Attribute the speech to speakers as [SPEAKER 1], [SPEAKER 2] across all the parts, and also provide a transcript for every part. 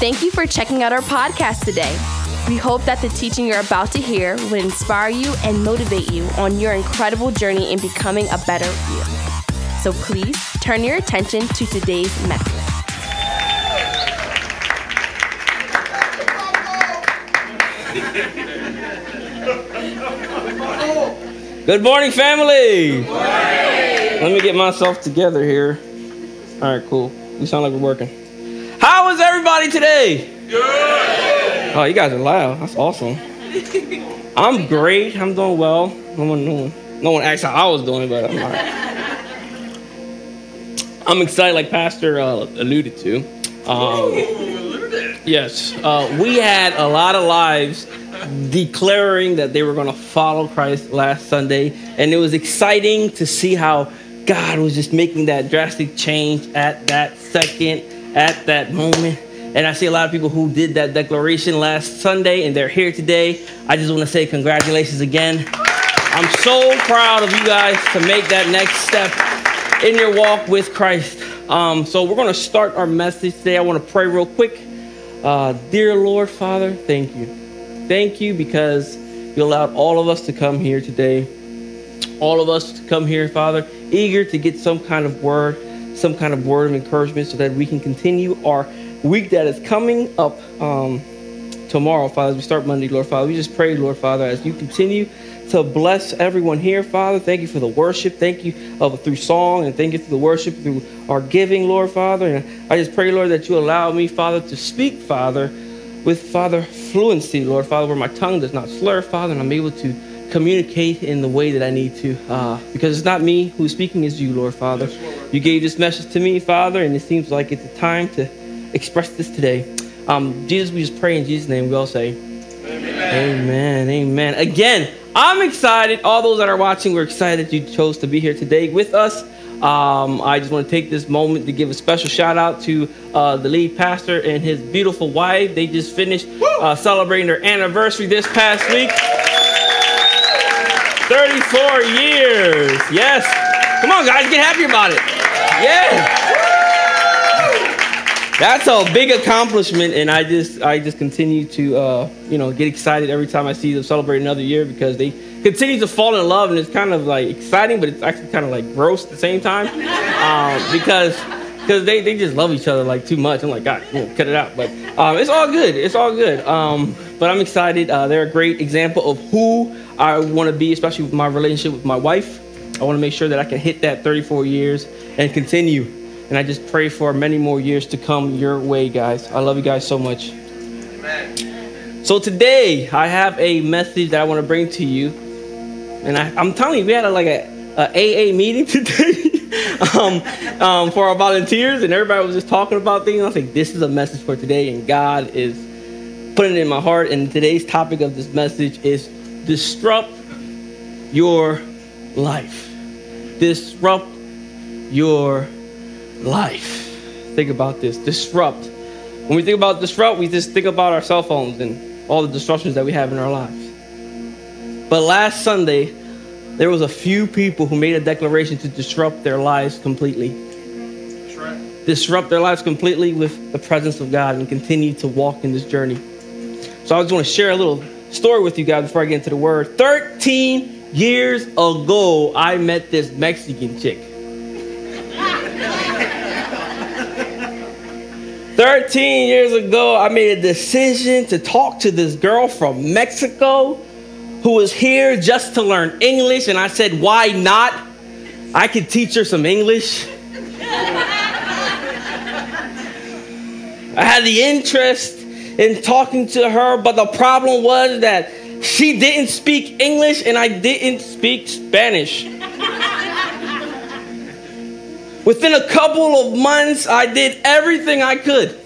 [SPEAKER 1] Thank you for checking out our podcast today. We hope that the teaching you're about to hear will inspire you and motivate you on your incredible journey in becoming a better you. So please turn your attention to today's message.
[SPEAKER 2] Good morning, family. Good morning. Let me get myself together here. All right, cool. You sound like we're working. How is everybody today? Good. Oh, you guys are loud. That's awesome. I'm great. I'm doing well. No one, no one, no one asked how I was doing, but I'm all right. I'm excited, like Pastor uh, alluded to. Um, yes, uh, we had a lot of lives declaring that they were going to follow Christ last Sunday, and it was exciting to see how God was just making that drastic change at that second, at that moment. And I see a lot of people who did that declaration last Sunday, and they're here today. I just want to say congratulations again. I'm so proud of you guys to make that next step in your walk with Christ. Um, so we're going to start our message today. I want to pray real quick. Uh, dear Lord, Father, thank you. Thank you because you allowed all of us to come here today. All of us to come here, Father, eager to get some kind of word, some kind of word of encouragement so that we can continue our week that is coming up um, tomorrow, Father, as we start Monday, Lord Father. We just pray, Lord Father, as you continue to bless everyone here, Father. Thank you for the worship. Thank you uh, through song and thank you for the worship through our giving, Lord Father. And I just pray, Lord, that you allow me, Father, to speak, Father, with Father fluency, Lord Father, where my tongue does not slur, Father, and I'm able to communicate in the way that I need to. Uh, because it's not me who's speaking, it's you, Lord Father. You gave this message to me, Father, and it seems like it's a time to express this today. Um, Jesus, we just pray in Jesus' name. We all say, Amen. Amen. Amen. Again, I'm excited. All those that are watching, we're excited you chose to be here today with us. Um, I just want to take this moment to give a special shout out to uh, the lead pastor and his beautiful wife. They just finished uh, celebrating their anniversary this past week. 34 years. Yes. Come on, guys, get happy about it. Yeah. That's a big accomplishment, and I just I just continue to uh, you know get excited every time I see them celebrate another year because they continue to fall in love, and it's kind of like exciting, but it's actually kind of like gross at the same time um, because because they, they just love each other like too much. I'm like, God, you know, cut it out. But um, it's all good. It's all good. Um, but I'm excited. Uh, they're a great example of who I want to be, especially with my relationship with my wife. I want to make sure that I can hit that 34 years and continue. And I just pray for many more years to come your way, guys. I love you guys so much. Amen. So today I have a message that I want to bring to you and I, am telling you, we had a, like a, a AA meeting today um, um, for our volunteers, and everybody was just talking about things. I was like, this is a message for today, and God is putting it in my heart. And today's topic of this message is disrupt your life. Disrupt your life. Think about this. Disrupt. When we think about disrupt, we just think about our cell phones and all the disruptions that we have in our lives. But last Sunday, there was a few people who made a declaration to disrupt their lives completely. Right. Disrupt their lives completely with the presence of God and continue to walk in this journey. So I just want to share a little story with you guys before I get into the word. 13 years ago, I met this Mexican chick. 13 years ago, I made a decision to talk to this girl from Mexico who was here just to learn English, and I said, Why not? I could teach her some English. I had the interest in talking to her, but the problem was that she didn't speak English and I didn't speak Spanish. Within a couple of months, I did everything I could.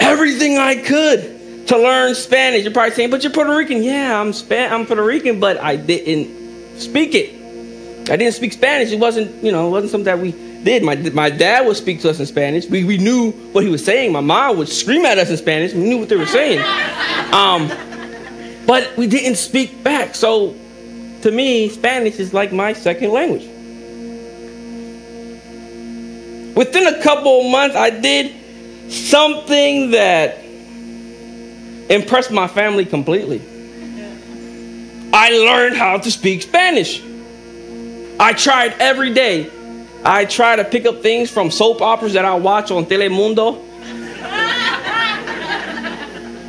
[SPEAKER 2] Everything I could to learn Spanish. You're probably saying, but you're Puerto Rican. Yeah, I'm Span- I'm Puerto Rican, but I didn't speak it. I didn't speak Spanish. It wasn't, you know, it wasn't something that we did. My, my dad would speak to us in Spanish. We, we knew what he was saying. My mom would scream at us in Spanish. We knew what they were saying. Um, but we didn't speak back. So to me, Spanish is like my second language. Within a couple of months, I did something that impressed my family completely. I learned how to speak Spanish. I tried every day. I try to pick up things from soap operas that I watch on Telemundo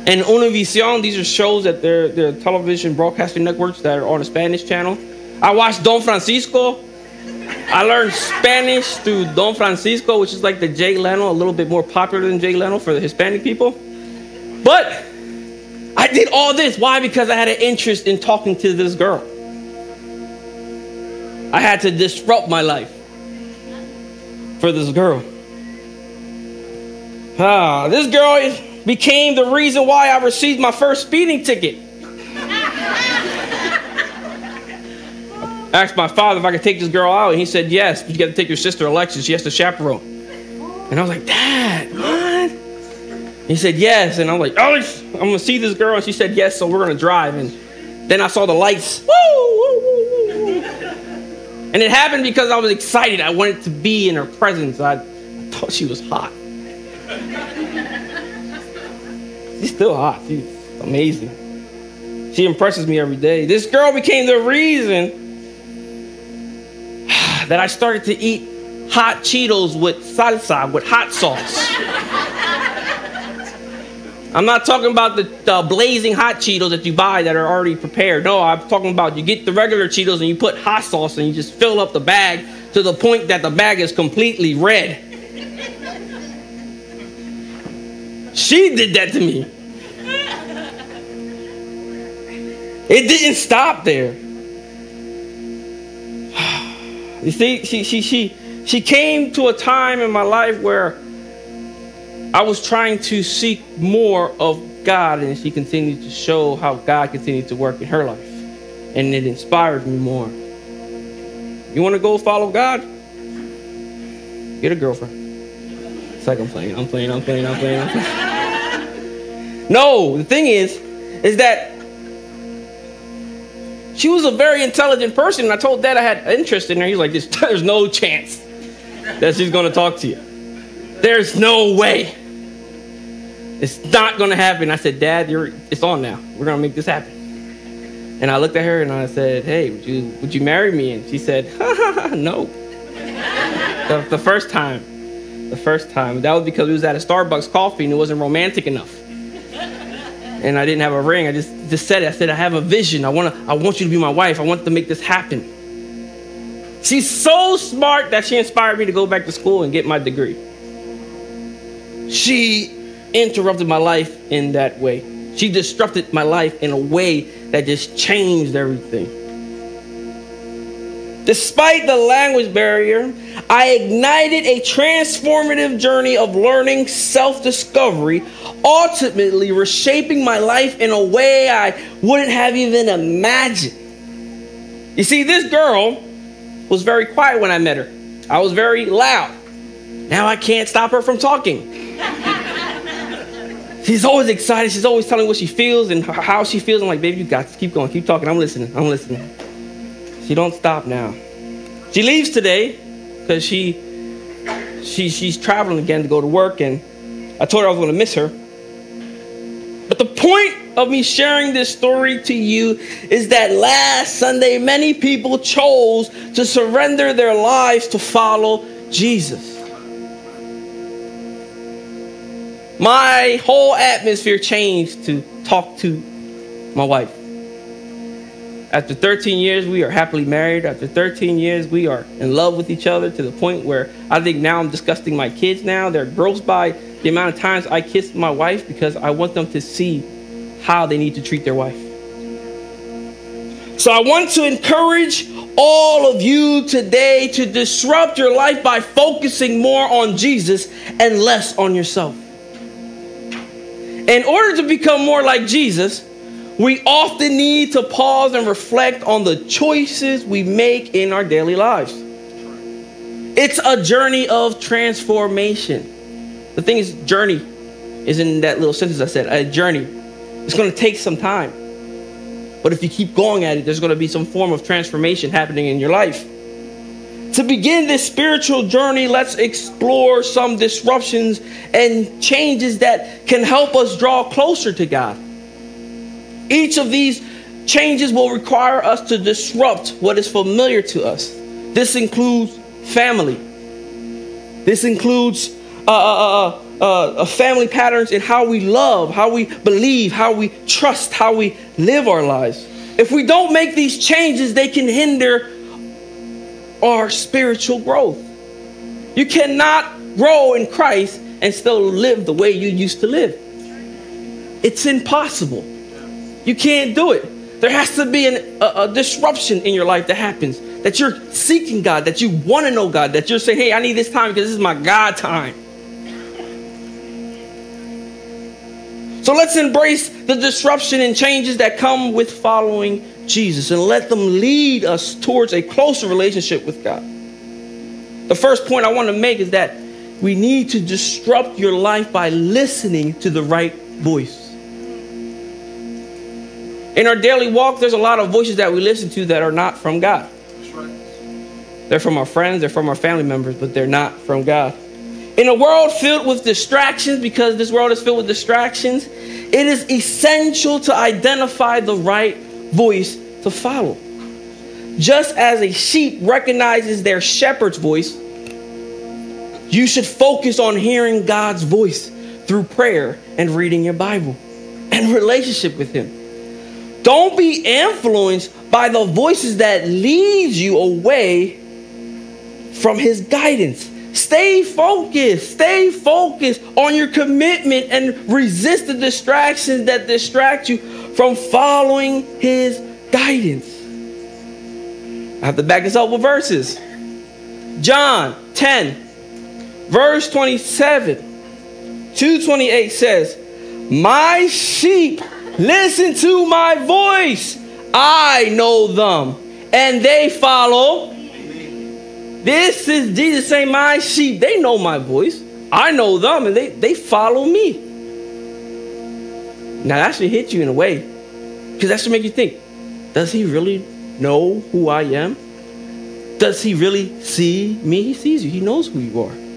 [SPEAKER 2] and Univision. These are shows that they're, they're television broadcasting networks that are on the Spanish channel. I watched Don Francisco. I learned Spanish through Don Francisco, which is like the Jay Leno, a little bit more popular than Jay Leno for the Hispanic people. But I did all this. Why? Because I had an interest in talking to this girl. I had to disrupt my life for this girl. Ah, this girl became the reason why I received my first speeding ticket. Asked my father if I could take this girl out, and he said yes, but you got to take your sister Alexis. She has to chaperone. And I was like, Dad, what? He said yes, and I'm like, oh, Alex, I'm gonna see this girl, and she said yes, so we're gonna drive. And then I saw the lights. Woo. And it happened because I was excited. I wanted to be in her presence. I thought she was hot. She's still hot. She's amazing. She impresses me every day. This girl became the reason that I started to eat hot Cheetos with salsa, with hot sauce. I'm not talking about the, the, blazing hot Cheetos that you buy that are already prepared. No, I'm talking about you get the regular Cheetos and you put hot sauce and you just fill up the bag to the point that the bag is completely red. She did that to me. It didn't stop there. You see, she, she, she, she came to a time in my life where I was trying to seek more of God, and she continued to show how God continued to work in her life. And it inspired me more. You want to go follow God? Get a girlfriend. It's like I'm playing, I'm playing, I'm playing, I'm playing, I'm playing. no, the thing is, is that she was a very intelligent person, and I told Dad I had interest in her. He's like, "There's no chance that she's going to talk to you. There's no way. It's not going to happen." I said, "Dad, you're it's on now. We're going to make this happen." And I looked at her and I said, "Hey, would you would you marry me?" And she said, "No." the, the first time, the first time. That was because we was at a Starbucks coffee and it wasn't romantic enough and I didn't have a ring. I just, just said it. I said, I have a vision. I, wanna, I want you to be my wife. I want to make this happen. She's so smart that she inspired me to go back to school and get my degree. She interrupted my life in that way. She disrupted my life in a way that just changed everything. Despite the language barrier, I ignited a transformative journey of learning, self discovery, ultimately reshaping my life in a way I wouldn't have even imagined. You see, this girl was very quiet when I met her, I was very loud. Now I can't stop her from talking. She's always excited. She's always telling what she feels and how she feels. I'm like, baby, you got to keep going, keep talking. I'm listening. I'm listening. She don't stop now. She leaves today because she, she she's traveling again to go to work, and I told her I was going to miss her. But the point of me sharing this story to you is that last Sunday, many people chose to surrender their lives to follow Jesus. My whole atmosphere changed to talk to my wife. After 13 years, we are happily married. After 13 years, we are in love with each other to the point where I think now I'm disgusting my kids now. They're gross by the amount of times I kiss my wife because I want them to see how they need to treat their wife. So I want to encourage all of you today to disrupt your life by focusing more on Jesus and less on yourself. In order to become more like Jesus, we often need to pause and reflect on the choices we make in our daily lives. It's a journey of transformation. The thing is, journey is in that little sentence I said, a journey. It's going to take some time. But if you keep going at it, there's going to be some form of transformation happening in your life. To begin this spiritual journey, let's explore some disruptions and changes that can help us draw closer to God. Each of these changes will require us to disrupt what is familiar to us. This includes family. This includes uh, uh, uh, uh, family patterns in how we love, how we believe, how we trust, how we live our lives. If we don't make these changes, they can hinder our spiritual growth. You cannot grow in Christ and still live the way you used to live. It's impossible. You can't do it. There has to be an, a, a disruption in your life that happens. That you're seeking God, that you want to know God, that you're saying, hey, I need this time because this is my God time. So let's embrace the disruption and changes that come with following Jesus and let them lead us towards a closer relationship with God. The first point I want to make is that we need to disrupt your life by listening to the right voice. In our daily walk, there's a lot of voices that we listen to that are not from God. They're from our friends, they're from our family members, but they're not from God. In a world filled with distractions, because this world is filled with distractions, it is essential to identify the right voice to follow. Just as a sheep recognizes their shepherd's voice, you should focus on hearing God's voice through prayer and reading your Bible and relationship with Him. Don't be influenced by the voices that lead you away from His guidance. Stay focused. Stay focused on your commitment and resist the distractions that distract you from following His guidance. I have to back this up with verses. John 10, verse 27, 228 says, My sheep listen to my voice. I know them, and they follow. This is Jesus saying, My sheep, they know my voice. I know them, and they, they follow me. Now, that should hit you in a way, because that should make you think does he really know who I am? Does he really see me? He sees you, he knows who you are.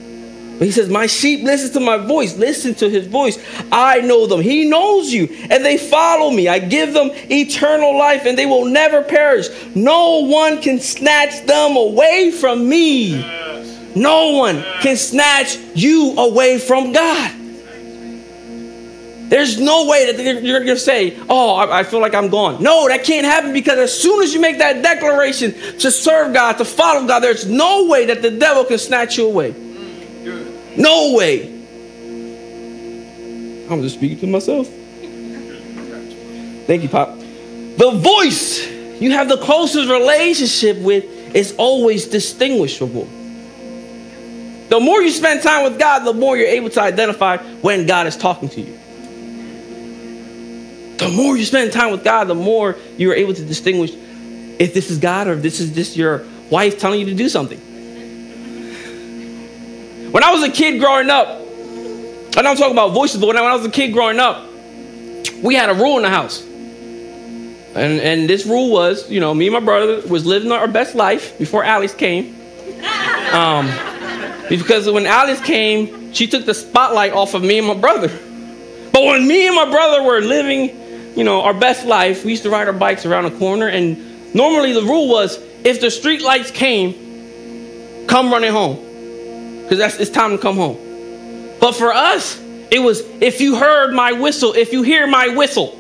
[SPEAKER 2] He says, My sheep listen to my voice. Listen to his voice. I know them. He knows you, and they follow me. I give them eternal life, and they will never perish. No one can snatch them away from me. No one can snatch you away from God. There's no way that you're going to say, Oh, I feel like I'm gone. No, that can't happen because as soon as you make that declaration to serve God, to follow God, there's no way that the devil can snatch you away. No way. I'm just speaking to myself. Thank you, Pop. The voice you have the closest relationship with is always distinguishable. The more you spend time with God, the more you're able to identify when God is talking to you the more you spend time with God, the more you're able to distinguish if this is God or if this is just your wife telling you to do something. When I was a kid growing up, and I'm talking about voices, but when I, when I was a kid growing up, we had a rule in the house. And, and this rule was, you know, me and my brother was living our best life before Alice came. Um, because when Alice came, she took the spotlight off of me and my brother. But when me and my brother were living you know, our best life, we used to ride our bikes around the corner, and normally the rule was if the street lights came, come running home. Because that's it's time to come home. But for us, it was if you heard my whistle, if you hear my whistle.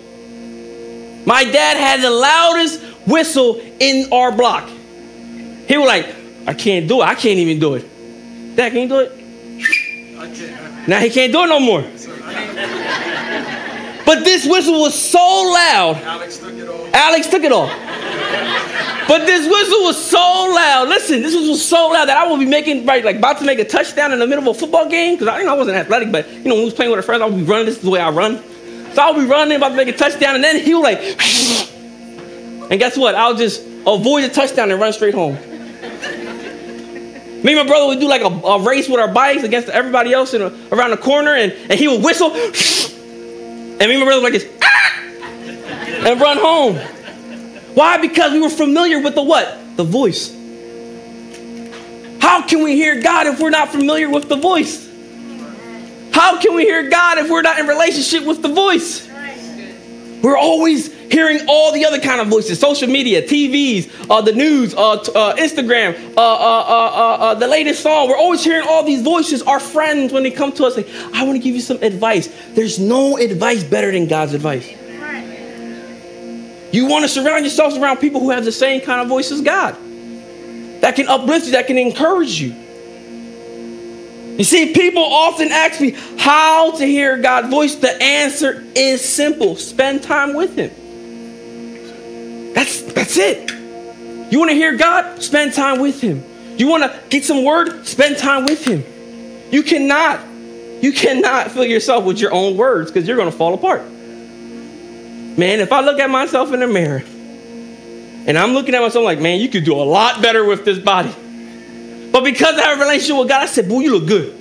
[SPEAKER 2] My dad had the loudest whistle in our block. He was like, I can't do it. I can't even do it. Dad, can you do it? I can't. Now he can't do it no more. But this whistle was so loud. Alex took it off. Alex took it off. But this whistle was so loud. Listen, this whistle was so loud that I would be making right, like about to make a touchdown in the middle of a football game because I, you know, I wasn't athletic, but you know, when we was playing with a friend, I would be running. This is the way I run. So I would be running about to make a touchdown, and then he was like, and guess what? I'll just avoid the touchdown and run straight home. Me and my brother would do like a, a race with our bikes against everybody else in a, around the corner, and, and he would whistle. And me and my brother would like this, ah! and run home. Why? Because we were familiar with the what? The voice. How can we hear God if we're not familiar with the voice? How can we hear God if we're not in relationship with the voice? We're always hearing all the other kind of voices social media tvs uh, the news uh, t- uh, instagram uh, uh, uh, the latest song we're always hearing all these voices our friends when they come to us like i want to give you some advice there's no advice better than god's advice you want to surround yourselves around people who have the same kind of voice as god that can uplift you that can encourage you you see, people often ask me how to hear God's voice. The answer is simple spend time with Him. That's, that's it. You want to hear God? Spend time with Him. You want to get some word? Spend time with Him. You cannot, you cannot fill yourself with your own words because you're going to fall apart. Man, if I look at myself in the mirror and I'm looking at myself like, man, you could do a lot better with this body. But because I have a relationship with God, I said, boy, you look good.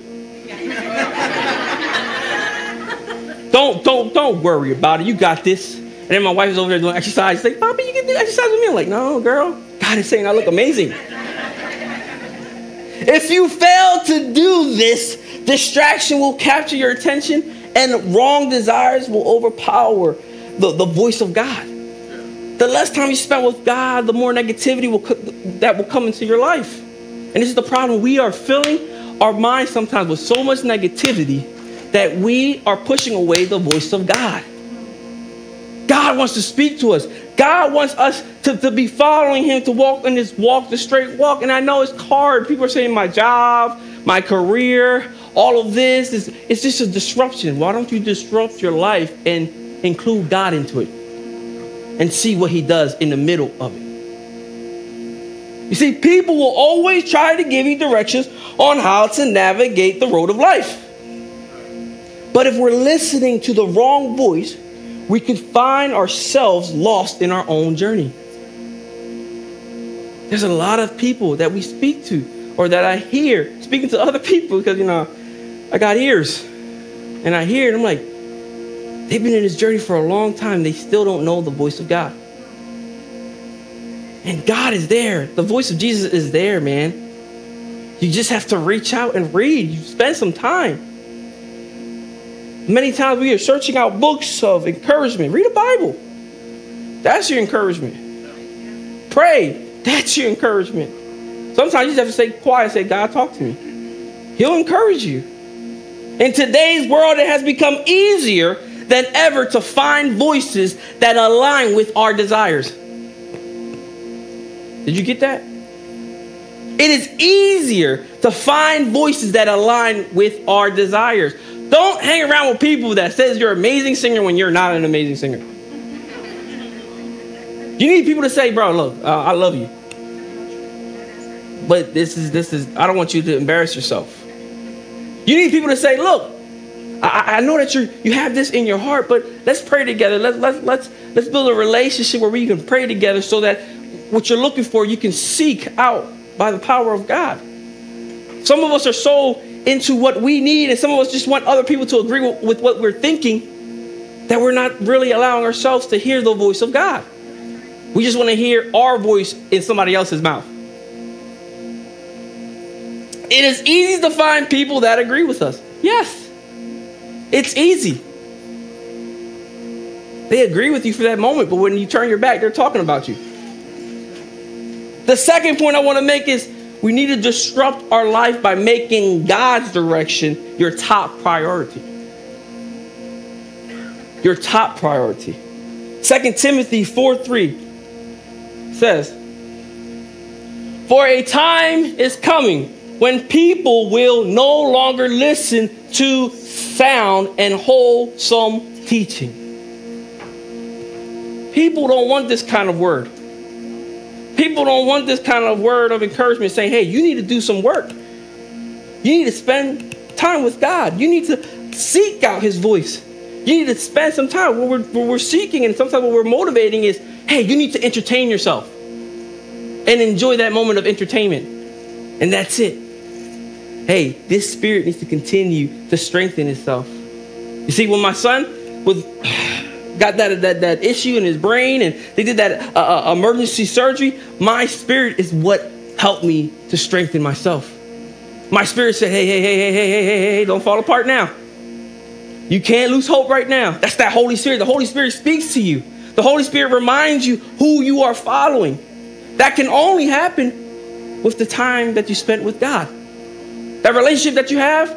[SPEAKER 2] don't, don't, don't worry about it. You got this. And then my wife is over there doing exercise. She's like, Papa, you can do exercise with me. I'm like, no, girl. God is saying I look amazing. if you fail to do this, distraction will capture your attention and wrong desires will overpower the, the voice of God. The less time you spend with God, the more negativity will, that will come into your life. And this is the problem. We are filling our minds sometimes with so much negativity that we are pushing away the voice of God. God wants to speak to us. God wants us to, to be following Him, to walk in this walk, the straight walk. And I know it's hard. People are saying my job, my career, all of this is it's just a disruption. Why don't you disrupt your life and include God into it and see what He does in the middle of it? You see, people will always try to give you directions on how to navigate the road of life. But if we're listening to the wrong voice, we could find ourselves lost in our own journey. There's a lot of people that we speak to or that I hear speaking to other people because, you know, I got ears and I hear and I'm like, they've been in this journey for a long time. They still don't know the voice of God. And God is there. The voice of Jesus is there, man. You just have to reach out and read. You spend some time. Many times we are searching out books of encouragement. Read a Bible. That's your encouragement. Pray. That's your encouragement. Sometimes you just have to stay quiet and say, God, talk to me. He'll encourage you. In today's world, it has become easier than ever to find voices that align with our desires. Did you get that? It is easier to find voices that align with our desires. Don't hang around with people that says you're an amazing singer when you're not an amazing singer. You need people to say, "Bro, look, uh, I love you." But this is this is I don't want you to embarrass yourself. You need people to say, "Look, I, I know that you you have this in your heart, but let's pray together. Let's let's let's let's build a relationship where we can pray together so that what you're looking for, you can seek out by the power of God. Some of us are so into what we need, and some of us just want other people to agree with, with what we're thinking that we're not really allowing ourselves to hear the voice of God. We just want to hear our voice in somebody else's mouth. It is easy to find people that agree with us. Yes, it's easy. They agree with you for that moment, but when you turn your back, they're talking about you. The second point I want to make is we need to disrupt our life by making God's direction your top priority. Your top priority. 2 Timothy 4 3 says, For a time is coming when people will no longer listen to sound and wholesome teaching. People don't want this kind of word. People don't want this kind of word of encouragement saying, hey, you need to do some work. You need to spend time with God. You need to seek out His voice. You need to spend some time. What we're, what we're seeking and sometimes what we're motivating is, hey, you need to entertain yourself and enjoy that moment of entertainment. And that's it. Hey, this spirit needs to continue to strengthen itself. You see, when my son was got that, that, that issue in his brain and they did that uh, uh, emergency surgery, my spirit is what helped me to strengthen myself. My spirit said, hey, hey, hey, hey, hey, hey, hey, hey, don't fall apart now. You can't lose hope right now. That's that Holy Spirit. The Holy Spirit speaks to you. The Holy Spirit reminds you who you are following. That can only happen with the time that you spent with God. That relationship that you have,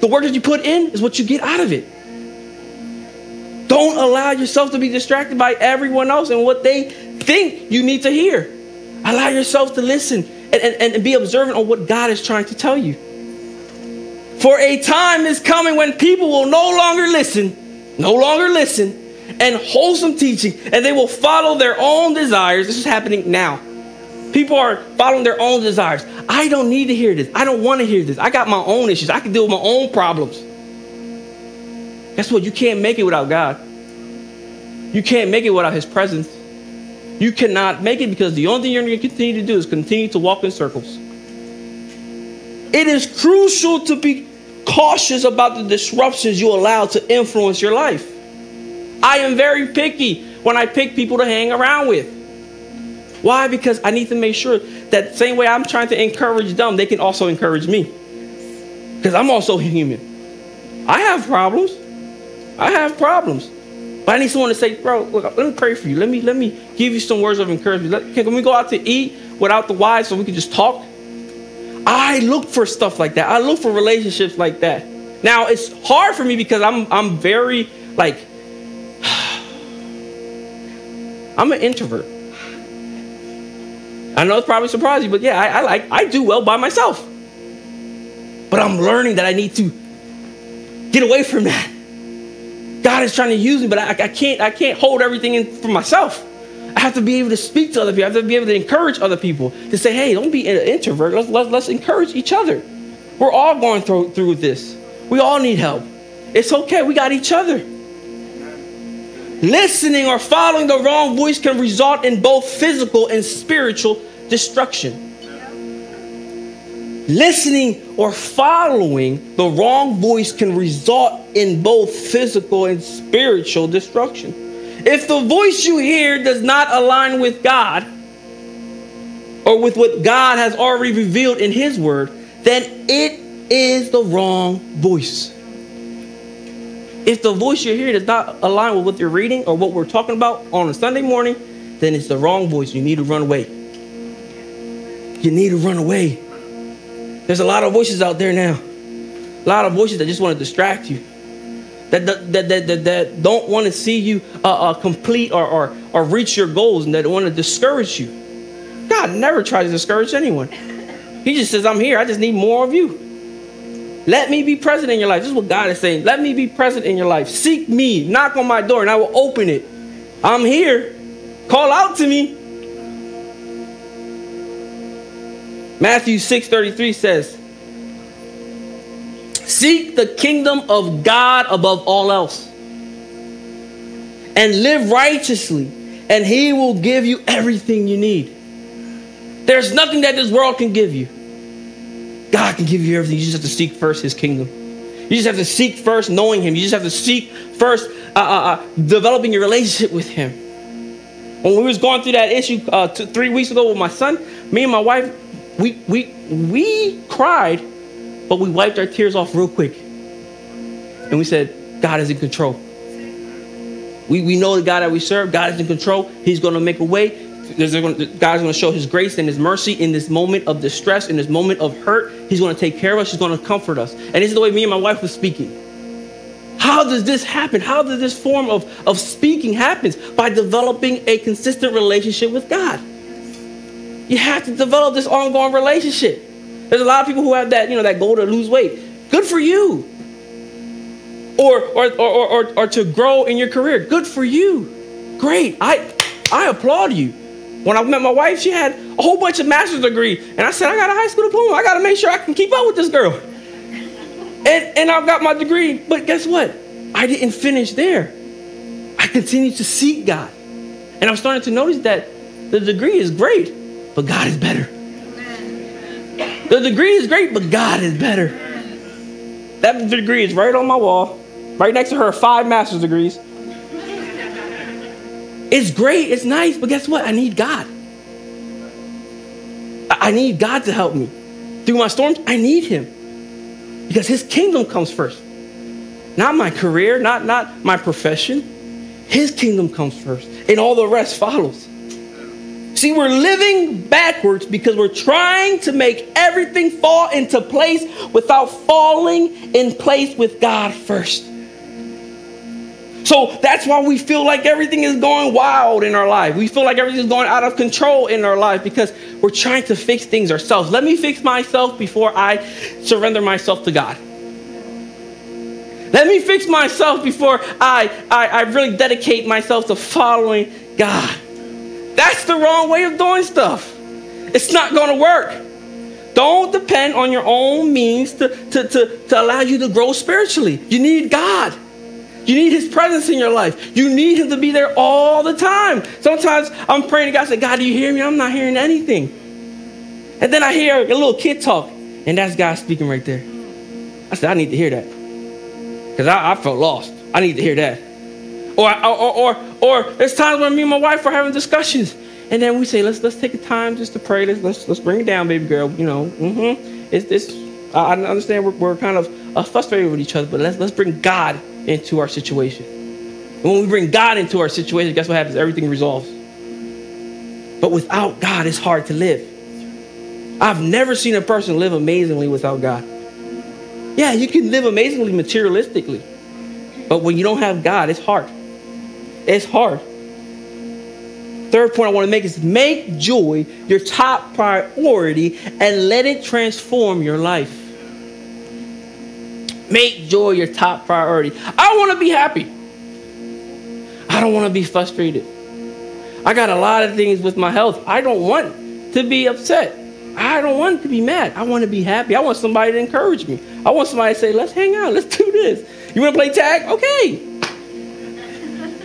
[SPEAKER 2] the work that you put in is what you get out of it. Don't allow yourself to be distracted by everyone else and what they think you need to hear. Allow yourself to listen and, and, and be observant on what God is trying to tell you. For a time is coming when people will no longer listen, no longer listen, and wholesome teaching, and they will follow their own desires. This is happening now. People are following their own desires. I don't need to hear this. I don't want to hear this. I got my own issues. I can deal with my own problems. Guess what? You can't make it without God. You can't make it without His presence. You cannot make it because the only thing you're going to continue to do is continue to walk in circles. It is crucial to be cautious about the disruptions you allow to influence your life. I am very picky when I pick people to hang around with. Why? Because I need to make sure that same way I'm trying to encourage them, they can also encourage me. Because I'm also human. I have problems. I have problems. But I need someone to say, bro, look, let me pray for you. Let me let me give you some words of encouragement. Let, can we go out to eat without the wives so we can just talk? I look for stuff like that. I look for relationships like that. Now it's hard for me because I'm I'm very like I'm an introvert. I know it's probably surprising, but yeah, I, I like I do well by myself. But I'm learning that I need to get away from that. God is trying to use me, but I, I can't I can't hold everything in for myself. I have to be able to speak to other people. I have to be able to encourage other people to say, hey, don't be an introvert. Let's, let's, let's encourage each other. We're all going through, through this. We all need help. It's okay. We got each other. Listening or following the wrong voice can result in both physical and spiritual destruction. Listening or following the wrong voice can result in both physical and spiritual destruction. If the voice you hear does not align with God or with what God has already revealed in His Word, then it is the wrong voice. If the voice you're hearing does not align with what you're reading or what we're talking about on a Sunday morning, then it's the wrong voice. You need to run away. You need to run away. There's a lot of voices out there now. A lot of voices that just want to distract you. That, that, that, that, that don't want to see you uh, uh, complete or, or, or reach your goals and that want to discourage you. God never tries to discourage anyone. He just says, I'm here. I just need more of you. Let me be present in your life. This is what God is saying. Let me be present in your life. Seek me. Knock on my door and I will open it. I'm here. Call out to me. Matthew 6:33 says, Seek the kingdom of God above all else. And live righteously, and he will give you everything you need. There's nothing that this world can give you. God can give you everything. You just have to seek first his kingdom. You just have to seek first knowing him. You just have to seek first uh, uh, uh, developing your relationship with him. When we was going through that issue uh, two, three weeks ago with my son, me and my wife, we, we, we cried, but we wiped our tears off real quick. And we said, God is in control. We, we know the God that we serve. God is in control. He's going to make a way. God's going to show His grace and His mercy in this moment of distress, in this moment of hurt. He's going to take care of us. He's going to comfort us. And this is the way me and my wife were speaking. How does this happen? How does this form of, of speaking happen? By developing a consistent relationship with God. You have to develop this ongoing relationship. There's a lot of people who have that, you know, that goal to lose weight. Good for you. Or or, or, or, or to grow in your career. Good for you. Great. I I applaud you. When I met my wife, she had a whole bunch of master's degree. And I said, I got a high school diploma. I got to make sure I can keep up with this girl. And, and I've got my degree. But guess what? I didn't finish there. I continued to seek God. And I'm starting to notice that the degree is great, but God is better. The degree is great, but God is better. That degree is right on my wall. Right next to her, five master's degrees. It's great, it's nice, but guess what? I need God. I, need God to help me. Through my storms, I need Him. Because His kingdom comes first. Not my career, not, not my profession. His kingdom comes first, and all the rest follows. See, we're living backwards because we're trying to make everything fall into place without falling in place with God first. So that's why we feel like everything is going wild in our life. We feel like everything is going out of control in our life because we're trying to fix things ourselves. Let me fix myself before I surrender myself to God. Let me fix myself before I, I, I really dedicate myself to following God. That's the wrong way of doing stuff. It's not going to work. Don't depend on your own means to, to, to, to allow you to grow spiritually. You need God. You need his presence in your life. You need him to be there all the time. Sometimes I'm praying to God, I say, God, do you hear me? I'm not hearing anything. And then I hear a little kid talk, and that's God speaking right there. I said, I need to hear that. Because I, I, felt lost. I need to hear that. Or, or, or, or, there's times when me and my wife are having discussions, and then we say, let's let's take a time just to pray. Let's let's, let's bring it down, baby girl. You know, mm-hmm. It's this. I understand we're, we're kind of uh, frustrated with each other, but let's let's bring God into our situation. And when we bring God into our situation, guess what happens? Everything resolves. But without God, it's hard to live. I've never seen a person live amazingly without God. Yeah, you can live amazingly materialistically. But when you don't have God, it's hard. It's hard. Third point I want to make is make joy your top priority and let it transform your life. Make joy your top priority. I want to be happy. I don't want to be frustrated. I got a lot of things with my health. I don't want to be upset. I don't want to be mad. I want to be happy. I want somebody to encourage me. I want somebody to say, let's hang out. Let's do this. You want to play tag? Okay.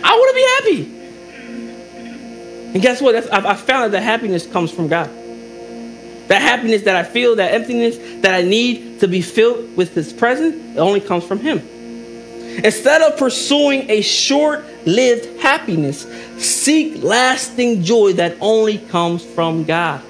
[SPEAKER 2] I want to be happy. And guess what? I found that the happiness comes from God. That happiness that I feel, that emptiness that I need to be filled with His presence, it only comes from Him. Instead of pursuing a short lived happiness, seek lasting joy that only comes from God.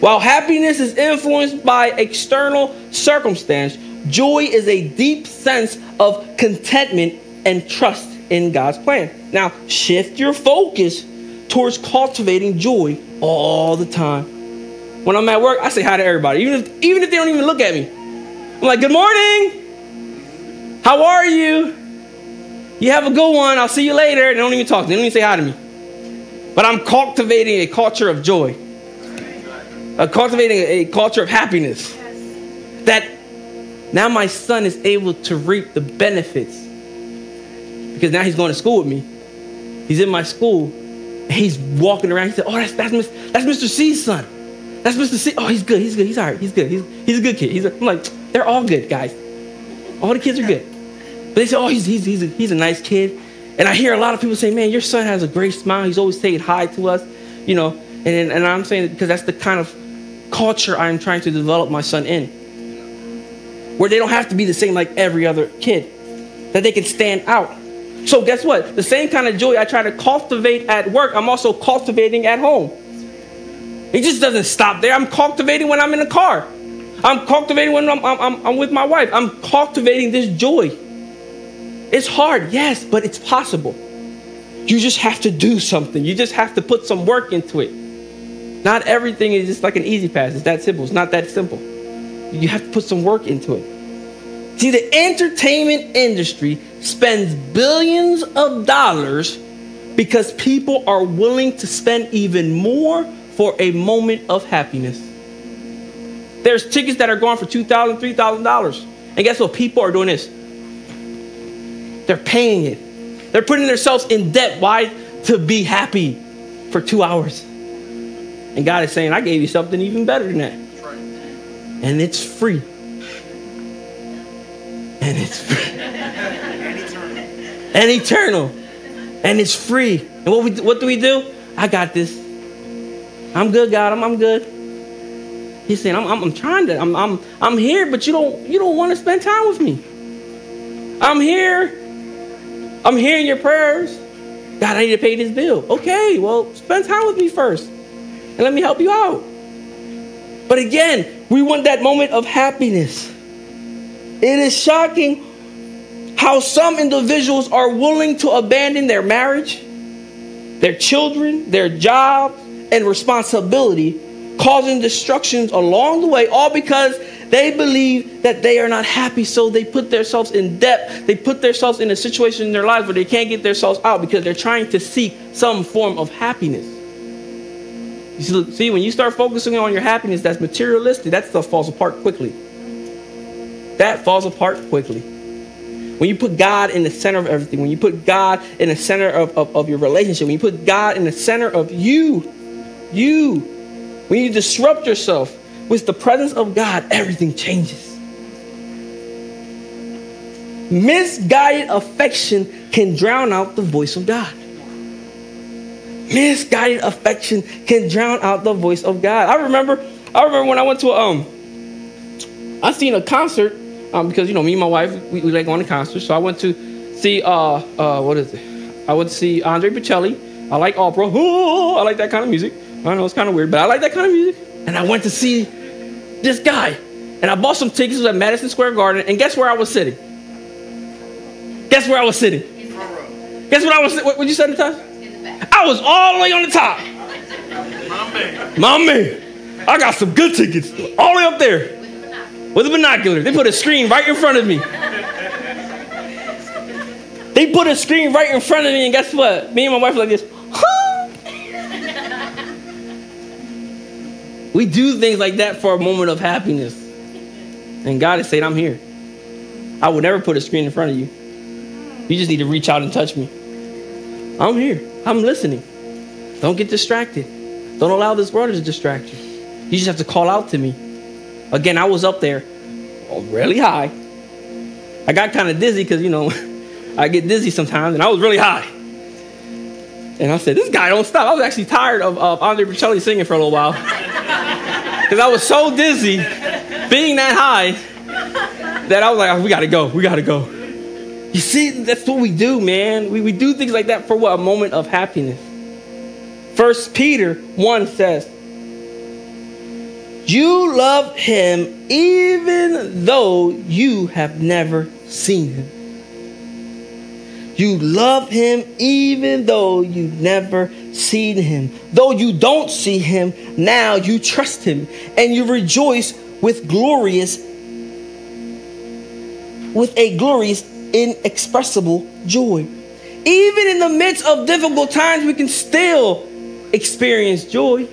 [SPEAKER 2] While happiness is influenced by external circumstance, joy is a deep sense of contentment and trust in God's plan. Now, shift your focus towards cultivating joy all the time. When I'm at work, I say hi to everybody, even if, even if they don't even look at me. I'm like, good morning. How are you? You have a good one. I'll see you later. They don't even talk. They don't even say hi to me. But I'm cultivating a culture of joy, a cultivating a culture of happiness. That now my son is able to reap the benefits because now he's going to school with me. He's in my school. he's walking around. He said, "Oh, that's that's, Mr. that's Mr. C's son." That's Mr. C. Oh, he's good. He's good. He's all right. He's good. He's, he's a good kid. He's a, I'm like, they're all good, guys. All the kids are good. But they say, oh, he's, he's, he's, a, he's a nice kid. And I hear a lot of people say, man, your son has a great smile. He's always saying hi to us, you know. And, and I'm saying because that's the kind of culture I'm trying to develop my son in. Where they don't have to be the same like every other kid. That they can stand out. So guess what? The same kind of joy I try to cultivate at work, I'm also cultivating at home. It just doesn't stop there. I'm cultivating when I'm in the car. I'm cultivating when I'm, I'm, I'm with my wife. I'm cultivating this joy. It's hard, yes, but it's possible. You just have to do something. You just have to put some work into it. Not everything is just like an easy pass. It's that simple. It's not that simple. You have to put some work into it. See, the entertainment industry spends billions of dollars because people are willing to spend even more for a moment of happiness. There's tickets that are going for $2,000, $3,000. And guess what? People are doing this. They're paying it. They're putting themselves in debt. Why? To be happy for two hours. And God is saying, I gave you something even better than that. And it's free. And it's free. and eternal. And eternal. And it's free. And what, we, what do we do? I got this. I'm good, God. I'm, I'm good. He's saying, I'm, I'm, I'm trying to, I'm, I'm, I'm here, but you don't, you don't want to spend time with me. I'm here. I'm hearing your prayers. God, I need to pay this bill. Okay, well, spend time with me first. And let me help you out. But again, we want that moment of happiness. It is shocking how some individuals are willing to abandon their marriage, their children, their job, and responsibility, causing destructions along the way, all because they believe that they are not happy, so they put themselves in debt. They put themselves in a situation in their lives where they can't get themselves out because they're trying to seek some form of happiness. You see, when you start focusing on your happiness that's materialistic, that stuff falls apart quickly. That falls apart quickly. When you put God in the center of everything, when you put God in the center of, of, of your relationship, when you put God in the center of you, you, when you disrupt yourself with the presence of God, everything changes. Misguided affection can drown out the voice of God. Misguided affection can drown out the voice of God. I remember, I remember when I went to a, um, I seen a concert um, because you know me and my wife we, we like going to concerts. So I went to see uh uh what is it? I went to see Andre Bocelli. I like opera. Ooh, I like that kind of music. I know it's kind of weird, but I like that kind of music. And I went to see this guy, and I bought some tickets at Madison Square Garden. And guess where I was sitting? Guess where I was sitting? Guess what I was? Sitting? What, what you say the time? I was all the way on the top. My man. My man. I got some good tickets all the way up there with a binocular. They put a screen right in front of me. They put a screen right in front of me, and guess what? Me and my wife like this. We do things like that for a moment of happiness. And God is saying, I'm here. I would never put a screen in front of you. You just need to reach out and touch me. I'm here. I'm listening. Don't get distracted. Don't allow this world to distract you. You just have to call out to me. Again, I was up there really high. I got kind of dizzy because, you know, I get dizzy sometimes, and I was really high. And I said, this guy don't stop. I was actually tired of, of Andre Bocelli singing for a little while. Because I was so dizzy being that high that I was like, oh, we got to go. We got to go. You see, that's what we do, man. We, we do things like that for what? A moment of happiness. First Peter 1 says, you love him even though you have never seen him. You love him even though you've never seen him. Though you don't see him, now you trust him and you rejoice with glorious with a glorious inexpressible joy. Even in the midst of difficult times, we can still experience joy.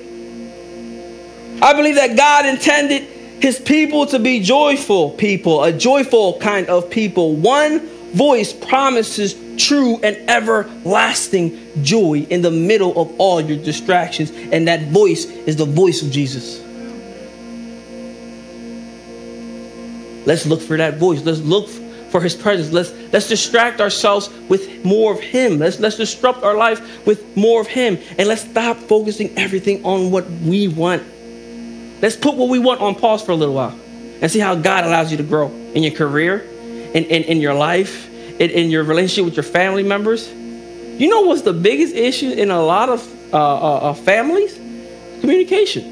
[SPEAKER 2] I believe that God intended his people to be joyful people, a joyful kind of people. One voice promises true and everlasting joy in the middle of all your distractions, and that voice is the voice of Jesus. Let's look for that voice. Let's look for his presence. Let's let's distract ourselves with more of him. Let's let's disrupt our life with more of him. And let's stop focusing everything on what we want Let's put what we want on pause for a little while and see how God allows you to grow in your career, in, in, in your life, in, in your relationship with your family members. You know what's the biggest issue in a lot of uh, uh, uh, families? Communication.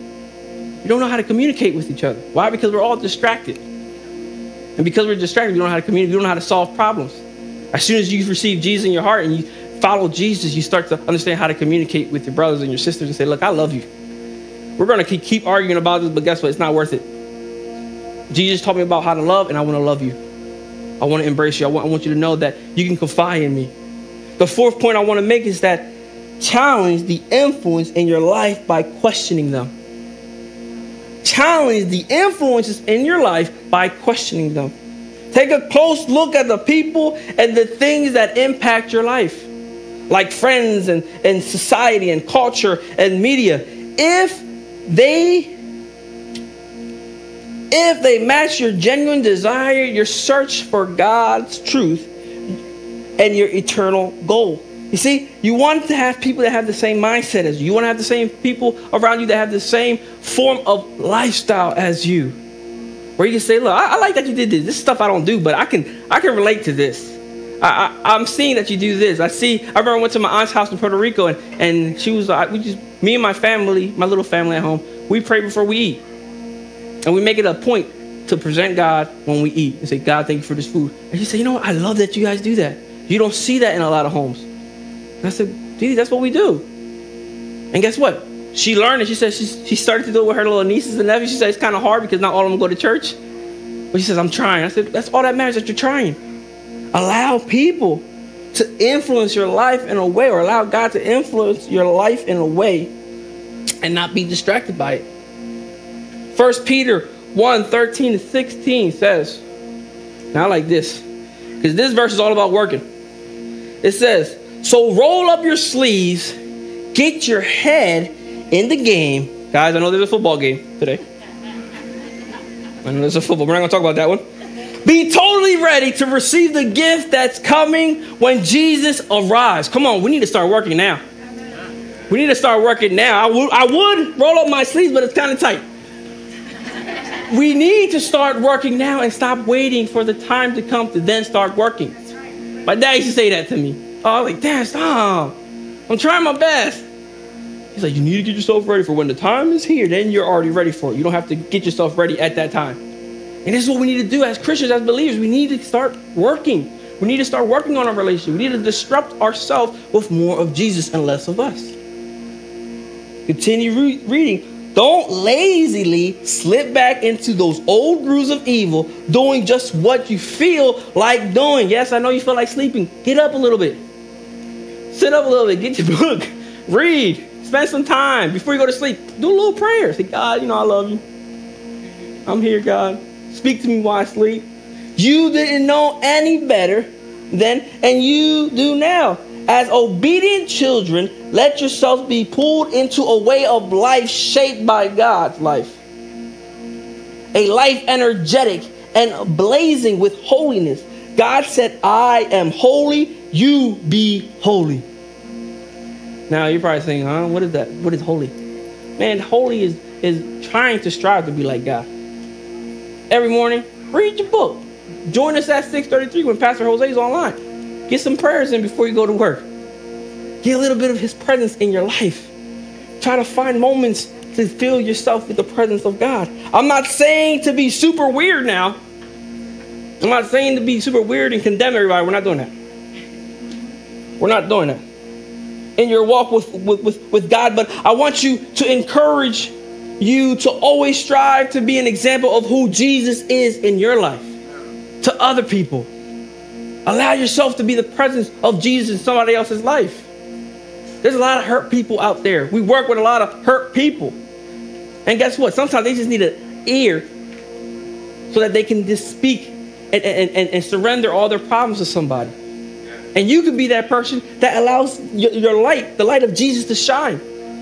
[SPEAKER 2] You don't know how to communicate with each other. Why? Because we're all distracted. And because we're distracted, we don't know how to communicate, we don't know how to solve problems. As soon as you receive Jesus in your heart and you follow Jesus, you start to understand how to communicate with your brothers and your sisters and say, Look, I love you. We're going to keep arguing about this, but guess what? It's not worth it. Jesus taught me about how to love, and I want to love you. I want to embrace you. I want, I want you to know that you can confide in me. The fourth point I want to make is that challenge the influence in your life by questioning them. Challenge the influences in your life by questioning them. Take a close look at the people and the things that impact your life, like friends and, and society and culture and media. If they if they match your genuine desire, your search for God's truth, and your eternal goal. You see, you want to have people that have the same mindset as you. You want to have the same people around you that have the same form of lifestyle as you. Where you can say, look, I, I like that you did this. This stuff I don't do, but I can I can relate to this. I, I, am seeing that you do this. I see. I remember I went to my aunt's house in Puerto Rico, and, and she was. like, we just me and my family, my little family at home, we pray before we eat. And we make it a point to present God when we eat and say, God, thank you for this food. And she said, You know what? I love that you guys do that. You don't see that in a lot of homes. And I said, Didi, that's what we do. And guess what? She learned and she said she, she started to do it with her little nieces and nephews. She said it's kind of hard because not all of them go to church. But she says, I'm trying. I said, That's all that matters that you're trying. Allow people to influence your life in a way, or allow God to influence your life in a way and not be distracted by it. First Peter 1 13 to 16 says, Now like this, because this verse is all about working. It says, So roll up your sleeves, get your head in the game. Guys, I know there's a football game today. I know there's a football. We're not going to talk about that one. Be totally ready to receive the gift that's coming when Jesus arrives. Come on, we need to start working now. We need to start working now. I would roll up my sleeves, but it's kind of tight. We need to start working now and stop waiting for the time to come to then start working. My dad used to say that to me. Oh, I was like, Dad, stop. I'm trying my best. He's like, you need to get yourself ready for when the time is here, then you're already ready for it. You don't have to get yourself ready at that time. And this is what we need to do as Christians, as believers. We need to start working. We need to start working on our relationship. We need to disrupt ourselves with more of Jesus and less of us. Continue re- reading. Don't lazily slip back into those old grooves of evil, doing just what you feel like doing. Yes, I know you feel like sleeping. Get up a little bit. Sit up a little bit. Get your book. Read. Spend some time before you go to sleep. Do a little prayer. Say, God, you know I love you. I'm here, God. Speak to me while I sleep. You didn't know any better then, and you do now. As obedient children, let yourselves be pulled into a way of life shaped by God's life. A life energetic and blazing with holiness. God said, I am holy, you be holy. Now you're probably saying, huh? What is that? What is holy? Man, holy is, is trying to strive to be like God. Every morning, read your book. Join us at 6:33 when Pastor Jose is online. Get some prayers in before you go to work. Get a little bit of his presence in your life. Try to find moments to fill yourself with the presence of God. I'm not saying to be super weird now. I'm not saying to be super weird and condemn everybody. We're not doing that. We're not doing that in your walk with, with, with, with God, but I want you to encourage you to always strive to be an example of who Jesus is in your life to other people. Allow yourself to be the presence of Jesus in somebody else's life. There's a lot of hurt people out there. We work with a lot of hurt people. And guess what? Sometimes they just need an ear so that they can just speak and, and, and, and surrender all their problems to somebody. And you can be that person that allows your, your, light, the light of Jesus, to shine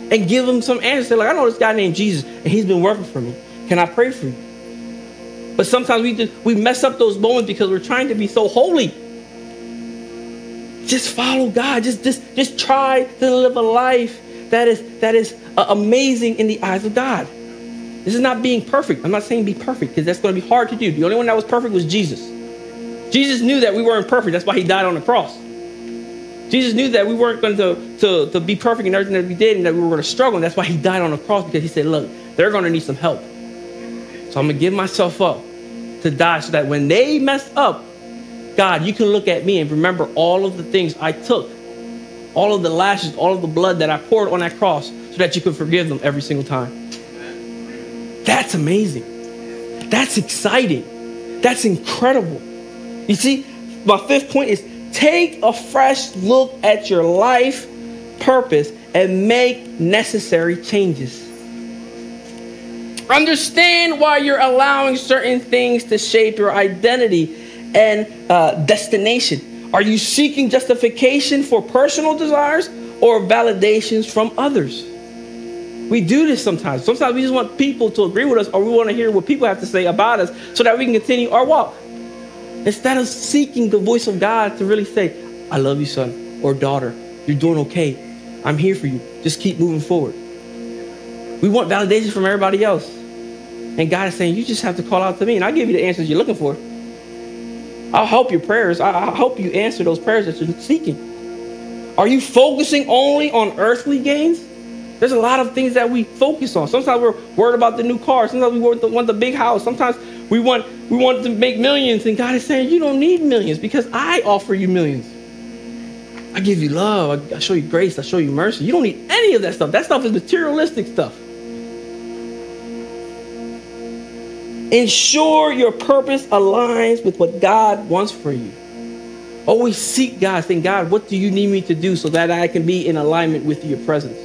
[SPEAKER 2] and give them some answers. They're like, I know this guy named Jesus, and he's been working for me. Can I pray for you? But sometimes we just we mess up those moments because we're trying to be so holy. Just follow God. Just just just try to live a life that is that is uh, amazing in the eyes of God. This is not being perfect. I'm not saying be perfect because that's going to be hard to do. The only one that was perfect was Jesus. Jesus knew that we weren't perfect. That's why he died on the cross. Jesus knew that we weren't going to, to, to be perfect in everything that we did and that we were going to struggle. And that's why he died on the cross because he said, look, they're going to need some help. So I'm going to give myself up to die so that when they mess up, God, you can look at me and remember all of the things I took, all of the lashes, all of the blood that I poured on that cross so that you could forgive them every single time. That's amazing. That's exciting. That's incredible. You see, my fifth point is take a fresh look at your life purpose and make necessary changes. Understand why you're allowing certain things to shape your identity and uh, destination. Are you seeking justification for personal desires or validations from others? We do this sometimes. Sometimes we just want people to agree with us or we want to hear what people have to say about us so that we can continue our walk. Instead of seeking the voice of God to really say, I love you, son or daughter. You're doing okay. I'm here for you. Just keep moving forward. We want validation from everybody else. And God is saying, You just have to call out to me, and I'll give you the answers you're looking for. I'll help your prayers. I'll help you answer those prayers that you're seeking. Are you focusing only on earthly gains There's a lot of things that we focus on. Sometimes we're worried about the new car. Sometimes we want the, want the big house. Sometimes we want we want to make millions. And God is saying, you don't need millions because I offer you millions. I give you love. I show you grace. I show you mercy. You don't need any of that stuff. That stuff is materialistic stuff. Ensure your purpose aligns with what God wants for you. Always seek God, saying, God, what do you need me to do so that I can be in alignment with your presence?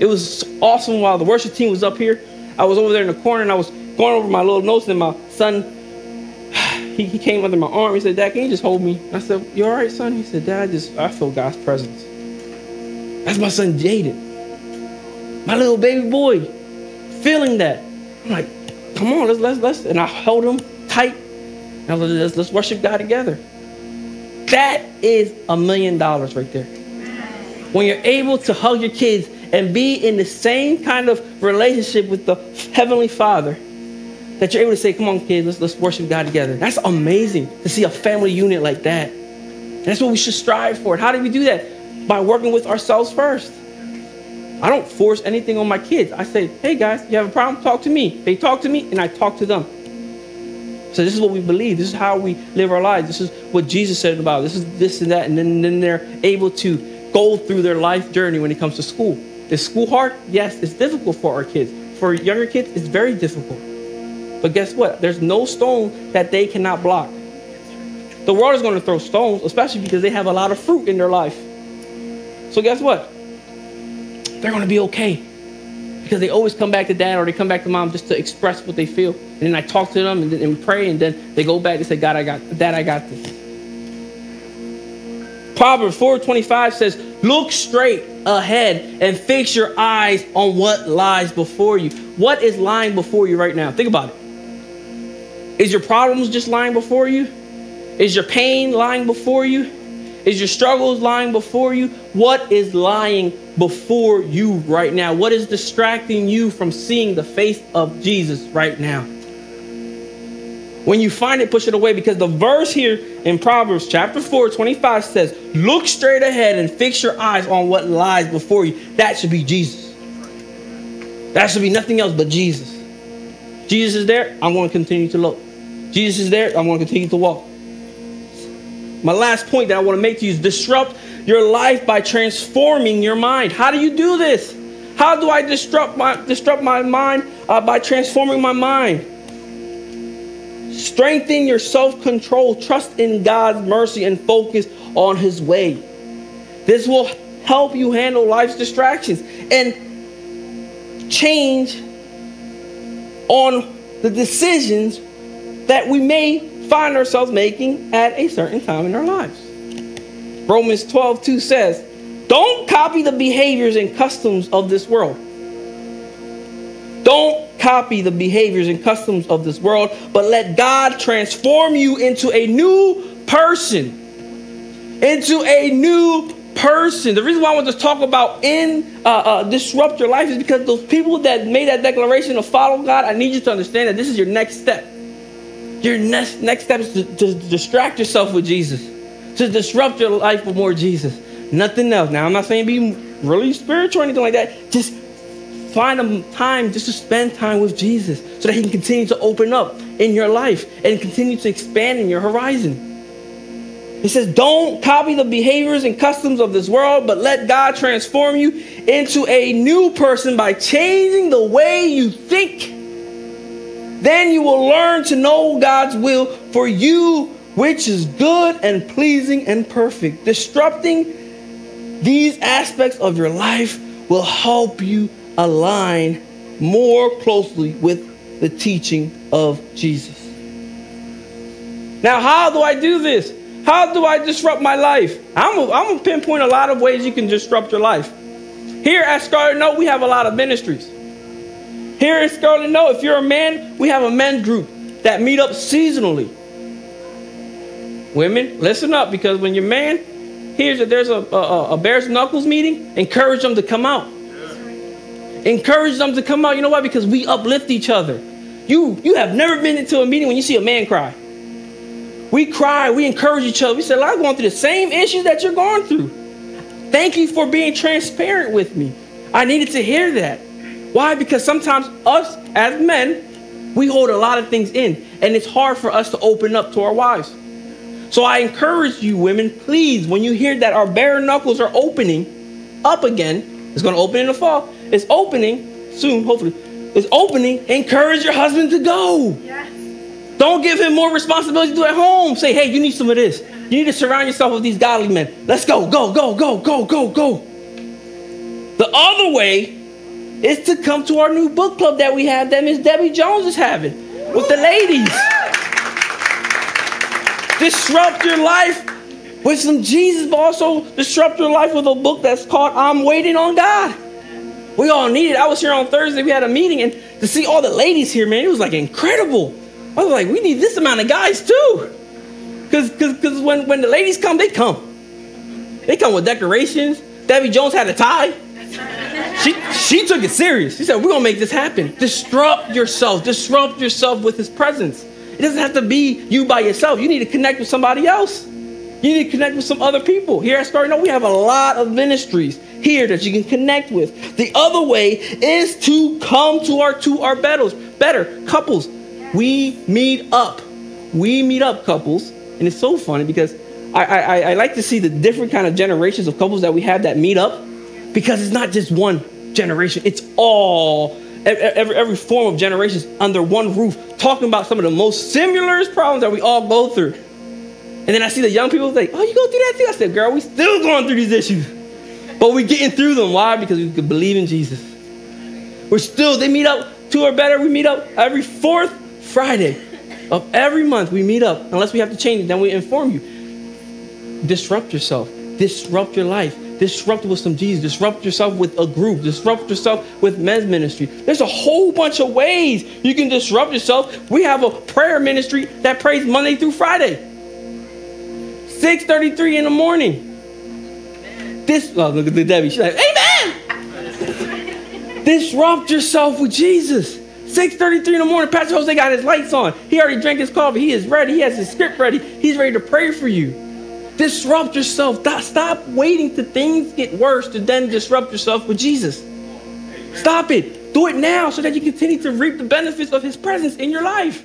[SPEAKER 2] It was awesome while the worship team was up here. I was over there in the corner and I was going over my little notes, and my son, he, he came under my arm. He said, Dad, can you just hold me? I said, You all right, son? He said, Dad, I just I feel God's presence. That's my son Jaden. My little baby boy, feeling that. I'm like, come on, let's let's let's and I held him tight. Now let's, let's worship God together. That is a million dollars right there. When you're able to hug your kids and be in the same kind of relationship with the Heavenly Father, that you're able to say, come on, kids, let's, let's worship God together. That's amazing to see a family unit like that. that's what we should strive for. How do we do that? By working with ourselves first. I don't force anything on my kids. I say, hey guys, you have a problem? Talk to me. They talk to me and I talk to them. So this is what we believe. This is how we live our lives. This is what Jesus said about. This is this and that. And then, then they're able to go through their life journey when it comes to school. Is school hard? Yes, it's difficult for our kids. For younger kids, it's very difficult. But guess what? There's no stone that they cannot block. The world is going to throw stones, especially because they have a lot of fruit in their life. So guess what? They're going to be okay because they always come back to dad or they come back to mom just to express what they feel. And then I talk to them and, then, and pray, and then they go back and say, God, I got, Dad, I got this. Proverbs 4:25 says, "Look straight ahead and fix your eyes on what lies before you." What is lying before you right now? Think about it. Is your problems just lying before you? Is your pain lying before you? Is your struggles lying before you? What is lying before you right now? What is distracting you from seeing the face of Jesus right now? When you find it, push it away because the verse here in Proverbs chapter 4, 25 says, Look straight ahead and fix your eyes on what lies before you. That should be Jesus. That should be nothing else but Jesus. Jesus is there, I'm going to continue to look. Jesus is there, I'm going to continue to walk. My last point that I want to make to you is disrupt your life by transforming your mind. How do you do this? How do I disrupt my disrupt my mind uh, by transforming my mind? Strengthen your self-control, trust in God's mercy, and focus on His way. This will help you handle life's distractions and change on the decisions that we may find ourselves making at a certain time in our lives. Romans 12 2 says, Don't copy the behaviors and customs of this world. Don't copy the behaviors and customs of this world, but let God transform you into a new person. Into a new person. The reason why I want to talk about in uh, uh, disrupt your life is because those people that made that declaration to follow God, I need you to understand that this is your next step. Your next, next step is to, to distract yourself with Jesus, to disrupt your life with more Jesus. Nothing else. Now, I'm not saying be really spiritual or anything like that. Just find a time just to spend time with Jesus so that He can continue to open up in your life and continue to expand in your horizon. He says, Don't copy the behaviors and customs of this world, but let God transform you into a new person by changing the way you think then you will learn to know God's will for you, which is good and pleasing and perfect. Disrupting these aspects of your life will help you align more closely with the teaching of Jesus. Now, how do I do this? How do I disrupt my life? I'm going to pinpoint a lot of ways you can disrupt your life. Here at Scarlet Note, we have a lot of ministries. Here in Scarlet Note, if you're a man, we have a men group that meet up seasonally. Women, listen up because when you're man hears that there's a, a, a Bears Knuckles meeting, encourage them to come out. Encourage them to come out. You know why? Because we uplift each other. You you have never been into a meeting when you see a man cry. We cry, we encourage each other. We say, I'm going through the same issues that you're going through. Thank you for being transparent with me. I needed to hear that. Why? Because sometimes us as men, we hold a lot of things in, and it's hard for us to open up to our wives. So I encourage you, women, please, when you hear that our bare knuckles are opening up again, it's going to open in the fall. It's opening soon, hopefully. It's opening. Encourage your husband to go. Yes. Don't give him more responsibility to do at home. Say, hey, you need some of this. You need to surround yourself with these godly men. Let's go, go, go, go, go, go, go. The other way is to come to our new book club that we have that Miss Debbie Jones is having with the ladies. Disrupt your life with some Jesus, but also disrupt your life with a book that's called I'm Waiting on God. We all need it. I was here on Thursday. We had a meeting, and to see all the ladies here, man, it was like incredible. I was like, we need this amount of guys too. Because because cause when, when the ladies come, they come. They come with decorations. Debbie Jones had a tie. She, she took it serious. She said, We're going to make this happen. Disrupt yourself. Disrupt yourself with his presence. It doesn't have to be you by yourself. You need to connect with somebody else. You need to connect with some other people. Here at Scarlet Note, we have a lot of ministries here that you can connect with. The other way is to come to our to our battles. Better couples. We meet up. We meet up, couples, and it's so funny because I, I, I like to see the different kind of generations of couples that we have that meet up because it's not just one generation. It's all every, every form of generations under one roof, talking about some of the most similar problems that we all go through. And then I see the young people like, "Oh, you go through that too?" I said, "Girl, we still going through these issues, but we getting through them. Why? Because we can believe in Jesus. We're still. They meet up two or better. We meet up every fourth Friday of every month. We meet up. Unless we have to change it, then we inform you. Disrupt yourself. Disrupt your life disrupt with some Jesus, disrupt yourself with a group, disrupt yourself with men's ministry. There's a whole bunch of ways you can disrupt yourself. We have a prayer ministry that prays Monday through Friday. 6:33 in the morning. This oh, look at the Debbie. She's like, Amen. disrupt yourself with Jesus. 6:33 in the morning, Pastor Jose got his lights on. He already drank his coffee. He is ready. He has his script ready. He's ready to pray for you. Disrupt yourself. Stop waiting till things get worse to then disrupt yourself with Jesus. Stop it. Do it now so that you continue to reap the benefits of his presence in your life.